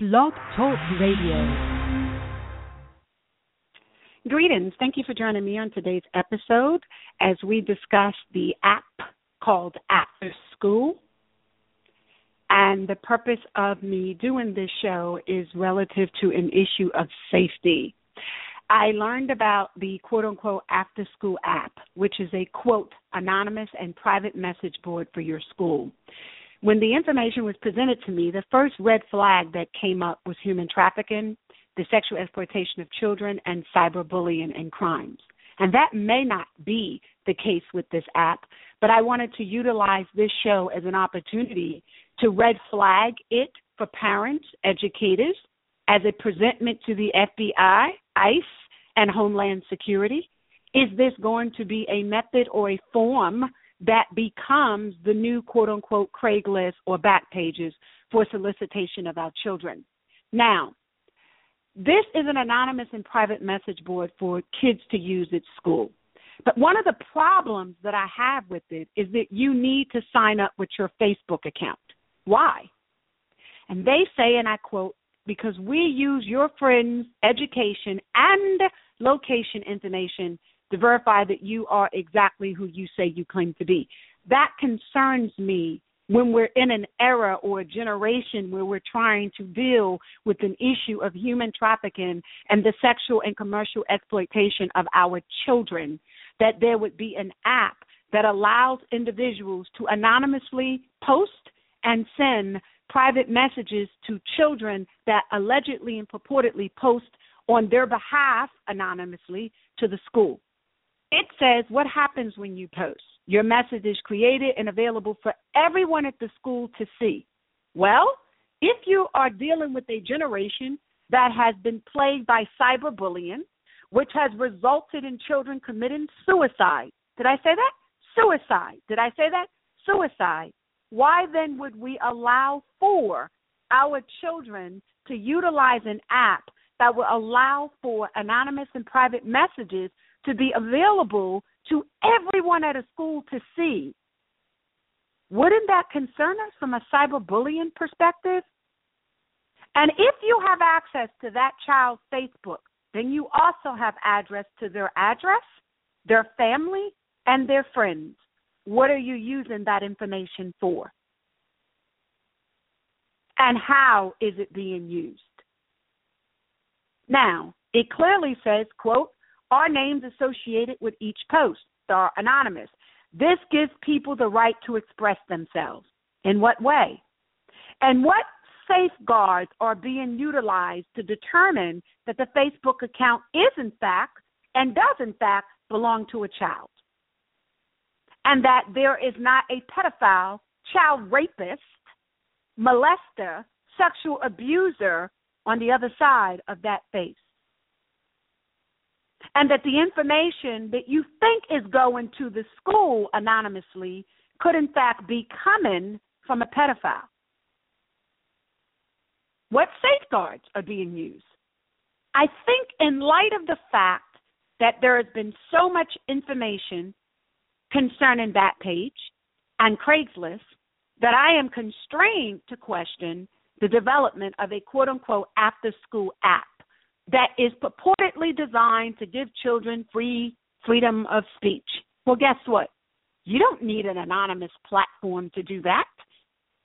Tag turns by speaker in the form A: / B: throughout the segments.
A: Blog Talk Radio.
B: Greetings. Thank you for joining me on today's episode as we discuss the app called After School. And the purpose of me doing this show is relative to an issue of safety. I learned about the quote unquote after school app, which is a quote anonymous and private message board for your school. When the information was presented to me, the first red flag that came up was human trafficking, the sexual exploitation of children, and cyberbullying and crimes. And that may not be the case with this app, but I wanted to utilize this show as an opportunity to red flag it for parents, educators, as a presentment to the FBI, ICE, and Homeland Security. Is this going to be a method or a form that becomes the new quote unquote Craigslist or Backpages for solicitation of our children. Now, this is an anonymous and private message board for kids to use at school. But one of the problems that I have with it is that you need to sign up with your Facebook account. Why? And they say, and I quote, because we use your friend's education and location information to verify that you are exactly who you say you claim to be. That concerns me when we're in an era or a generation where we're trying to deal with an issue of human trafficking and the sexual and commercial exploitation of our children, that there would be an app that allows individuals to anonymously post and send private messages to children that allegedly and purportedly post on their behalf anonymously to the school. It says what happens when you post. Your message is created and available for everyone at the school to see. Well, if you are dealing with a generation that has been plagued by cyberbullying, which has resulted in children committing suicide, did I say that? Suicide. Did I say that? Suicide. Why then would we allow for our children to utilize an app that will allow for anonymous and private messages to be available to everyone at a school to see. Wouldn't that concern us from a cyberbullying perspective? And if you have access to that child's Facebook, then you also have address to their address, their family, and their friends. What are you using that information for? And how is it being used? Now, it clearly says, quote, are names associated with each post are anonymous. This gives people the right to express themselves. In what way? And what safeguards are being utilized to determine that the Facebook account is, in fact, and does, in fact, belong to a child? And that there is not a pedophile, child rapist, molester, sexual abuser on the other side of that face and that the information that you think is going to the school anonymously could in fact be coming from a pedophile. What safeguards are being used? I think, in light of the fact that there has been so much information concerning Backpage and Craigslist, that I am constrained to question the development of a quote unquote after school app that is purportedly designed to give children free freedom of speech. Well, guess what? You don't need an anonymous platform to do that.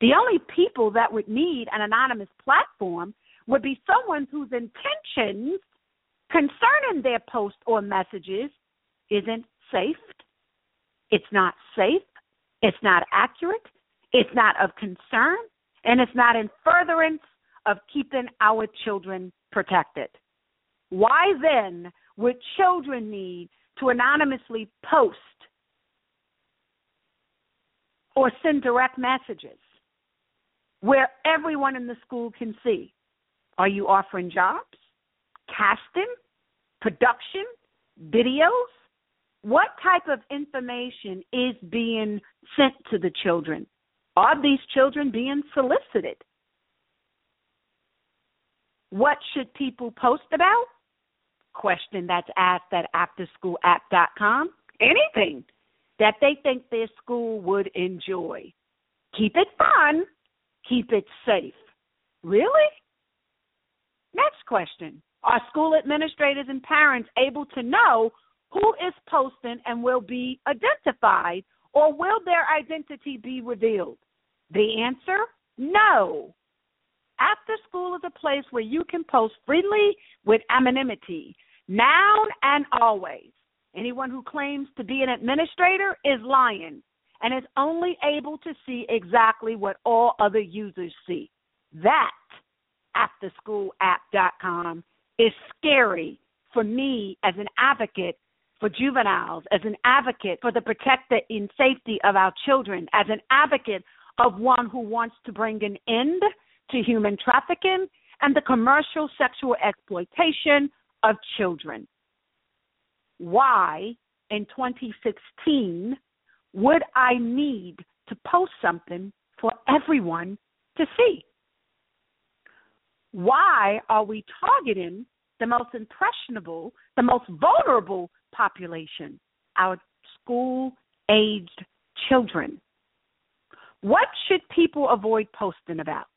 B: The only people that would need an anonymous platform would be someone whose intentions concerning their post or messages isn't safe. It's not safe. It's not accurate. It's not of concern. And it's not in furtherance of keeping our children protected. Why then would children need to anonymously post or send direct messages where everyone in the school can see? Are you offering jobs, casting, production, videos? What type of information is being sent to the children? Are these children being solicited? What should people post about? question that's asked at afterschoolapp.com. Anything that they think their school would enjoy. Keep it fun, keep it safe. Really? Next question Are school administrators and parents able to know who is posting and will be identified, or will their identity be revealed? The answer no. After school is a place where you can post freely with anonymity, now and always. Anyone who claims to be an administrator is lying and is only able to see exactly what all other users see. That, afterschoolapp.com, is scary for me as an advocate for juveniles, as an advocate for the protected and safety of our children, as an advocate of one who wants to bring an end to human trafficking and the commercial sexual exploitation of children. Why, in 2016, would I need to post something for everyone to see? Why are we targeting the most impressionable, the most vulnerable population, our school aged children? What should people avoid posting about?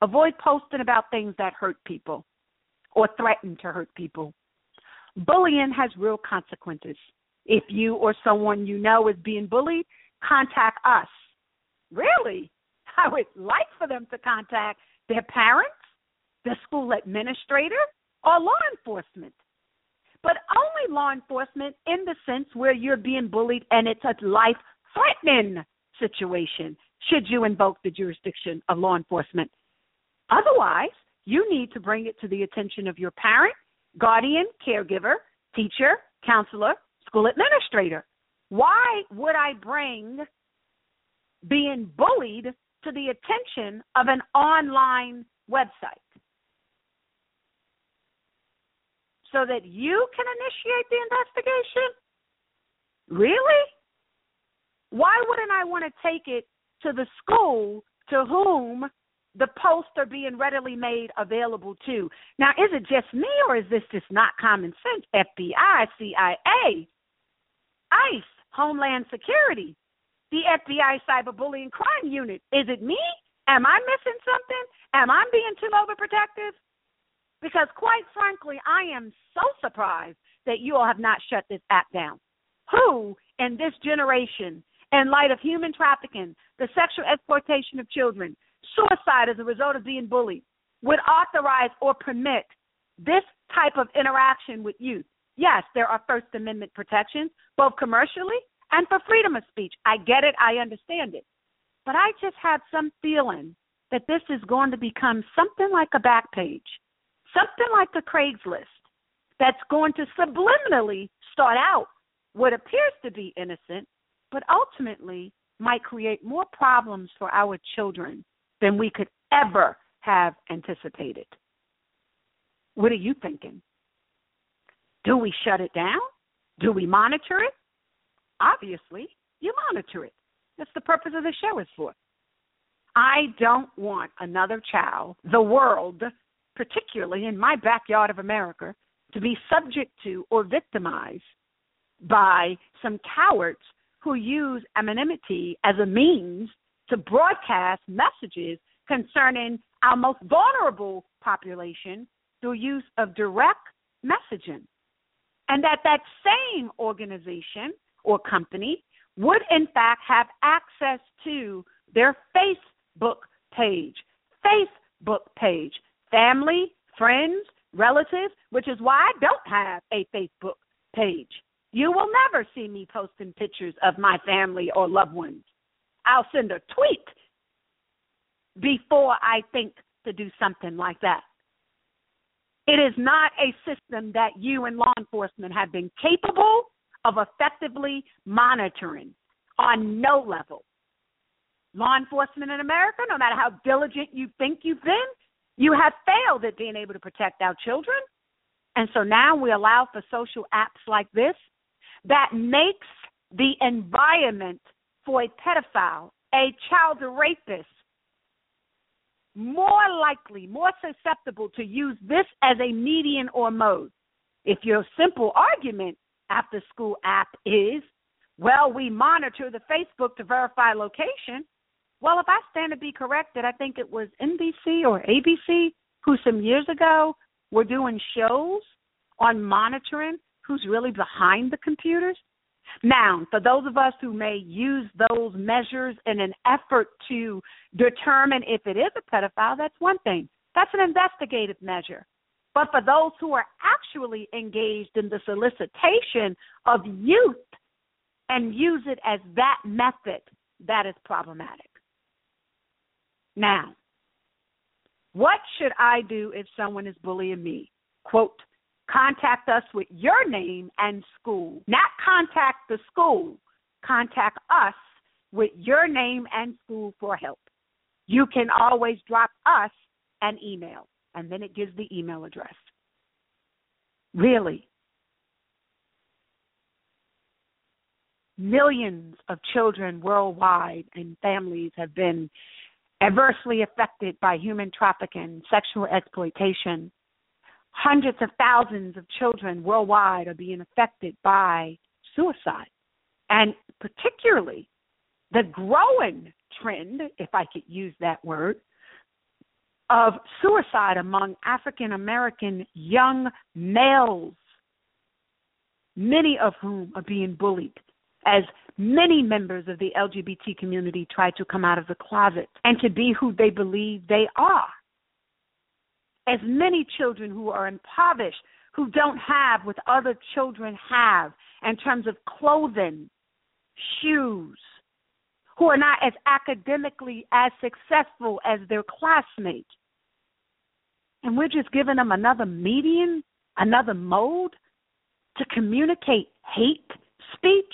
B: Avoid posting about things that hurt people or threaten to hurt people. Bullying has real consequences. If you or someone you know is being bullied, contact us. Really? I would like for them to contact their parents, the school administrator, or law enforcement. But only law enforcement in the sense where you're being bullied and it's a life threatening situation should you invoke the jurisdiction of law enforcement. Otherwise, you need to bring it to the attention of your parent, guardian, caregiver, teacher, counselor, school administrator. Why would I bring being bullied to the attention of an online website? So that you can initiate the investigation? Really? Why wouldn't I want to take it to the school to whom the posts are being readily made available to. Now, is it just me or is this just not common sense? FBI, CIA, ICE, Homeland Security, the FBI Cyberbullying Crime Unit. Is it me? Am I missing something? Am I being too overprotective? Because quite frankly, I am so surprised that you all have not shut this app down. Who in this generation, in light of human trafficking, the sexual exploitation of children, suicide as a result of being bullied would authorize or permit this type of interaction with youth. Yes, there are First Amendment protections, both commercially and for freedom of speech. I get it, I understand it. But I just have some feeling that this is going to become something like a Backpage, something like a Craigslist that's going to subliminally start out what appears to be innocent, but ultimately might create more problems for our children than we could ever have anticipated. What are you thinking? Do we shut it down? Do we monitor it? Obviously, you monitor it. That's the purpose of the show is for. I don't want another child, the world, particularly in my backyard of America, to be subject to or victimized by some cowards who use anonymity as a means to broadcast messages concerning our most vulnerable population through use of direct messaging. And that that same organization or company would in fact have access to their Facebook page, Facebook page, family, friends, relatives, which is why I don't have a Facebook page. You will never see me posting pictures of my family or loved ones. I'll send a tweet before I think to do something like that. It is not a system that you and law enforcement have been capable of effectively monitoring on no level. Law enforcement in America, no matter how diligent you think you've been, you have failed at being able to protect our children. And so now we allow for social apps like this that makes the environment for a pedophile, a child rapist, more likely, more susceptible to use this as a median or mode. If your simple argument after school app is, well, we monitor the Facebook to verify location. Well, if I stand to be corrected, I think it was NBC or ABC who some years ago we're doing shows on monitoring who's really behind the computers. Now, for those of us who may use those measures in an effort to determine if it is a pedophile, that's one thing. That's an investigative measure. But for those who are actually engaged in the solicitation of youth and use it as that method, that is problematic. Now, what should I do if someone is bullying me? Quote, contact us with your name and school. Not contact the school. Contact us with your name and school for help. You can always drop us an email, and then it gives the email address. Really? Millions of children worldwide and families have been adversely affected by human trafficking, sexual exploitation, hundreds of thousands of children worldwide are being affected by suicide. And particularly the growing trend, if I could use that word, of suicide among African American young males, many of whom are being bullied, as many members of the LGBT community try to come out of the closet and to be who they believe they are as many children who are impoverished, who don't have what other children have in terms of clothing, shoes, who are not as academically as successful as their classmates. And we're just giving them another medium, another mode to communicate hate speech,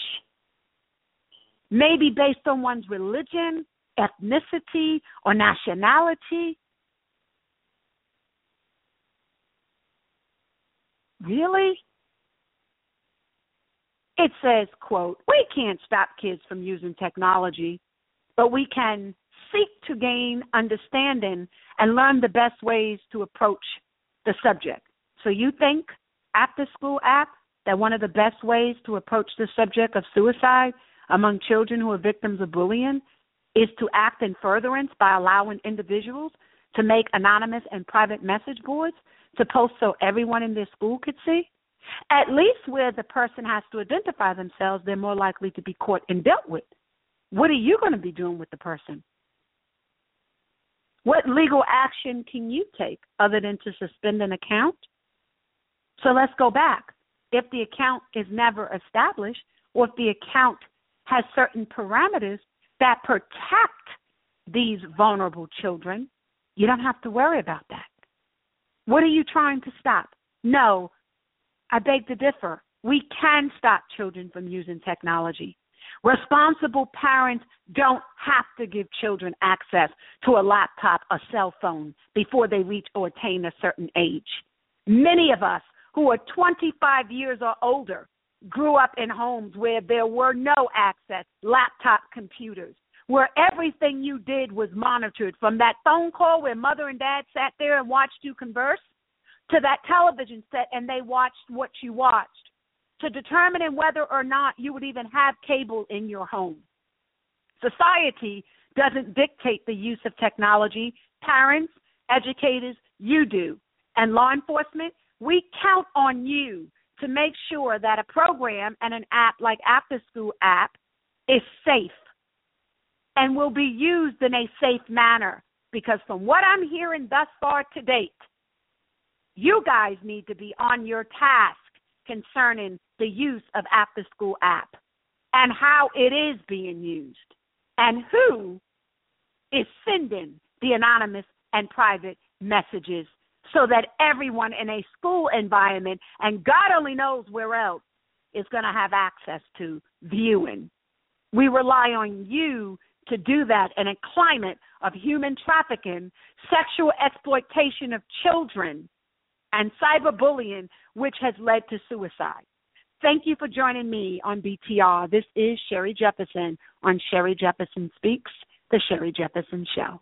B: maybe based on one's religion, ethnicity, or nationality. Really? It says, quote, we can't stop kids from using technology, but we can seek to gain understanding and learn the best ways to approach the subject. So you think after school app that one of the best ways to approach the subject of suicide among children who are victims of bullying is to act in furtherance by allowing individuals to make anonymous and private message boards to post so everyone in their school could see? At least where the person has to identify themselves, they're more likely to be caught and dealt with. What are you going to be doing with the person? What legal action can you take other than to suspend an account? So let's go back. If the account is never established, or if the account has certain parameters that protect these vulnerable children, you don't have to worry about that. What are you trying to stop? No, I beg to differ. We can stop children from using technology. Responsible parents don't have to give children access to a laptop, a cell phone before they reach or attain a certain age. Many of us who are 25 years or older grew up in homes where there were no access, laptop computers, where everything you did was monitored from that phone call where mother and dad sat there and watched you converse to that television set and they watched what you watched to determining whether or not you would even have cable in your home. Society doesn't dictate the use of technology. Parents, educators, you do. And law enforcement, we count on you to make sure that a program and an app like After School app is safe and will be used in a safe manner. Because from what I'm hearing thus far to date, you guys need to be on your task concerning the use of after school app and how it is being used and who is sending the anonymous and private messages so that everyone in a school environment and God only knows where else is going to have access to viewing. We rely on you to do that in a climate of human trafficking, sexual exploitation of children, and cyberbullying, which has led to suicide. Thank you for joining me on BTR. This is Sherri Jefferson on Sherri Jefferson Speaks, The Sherri Jefferson Show.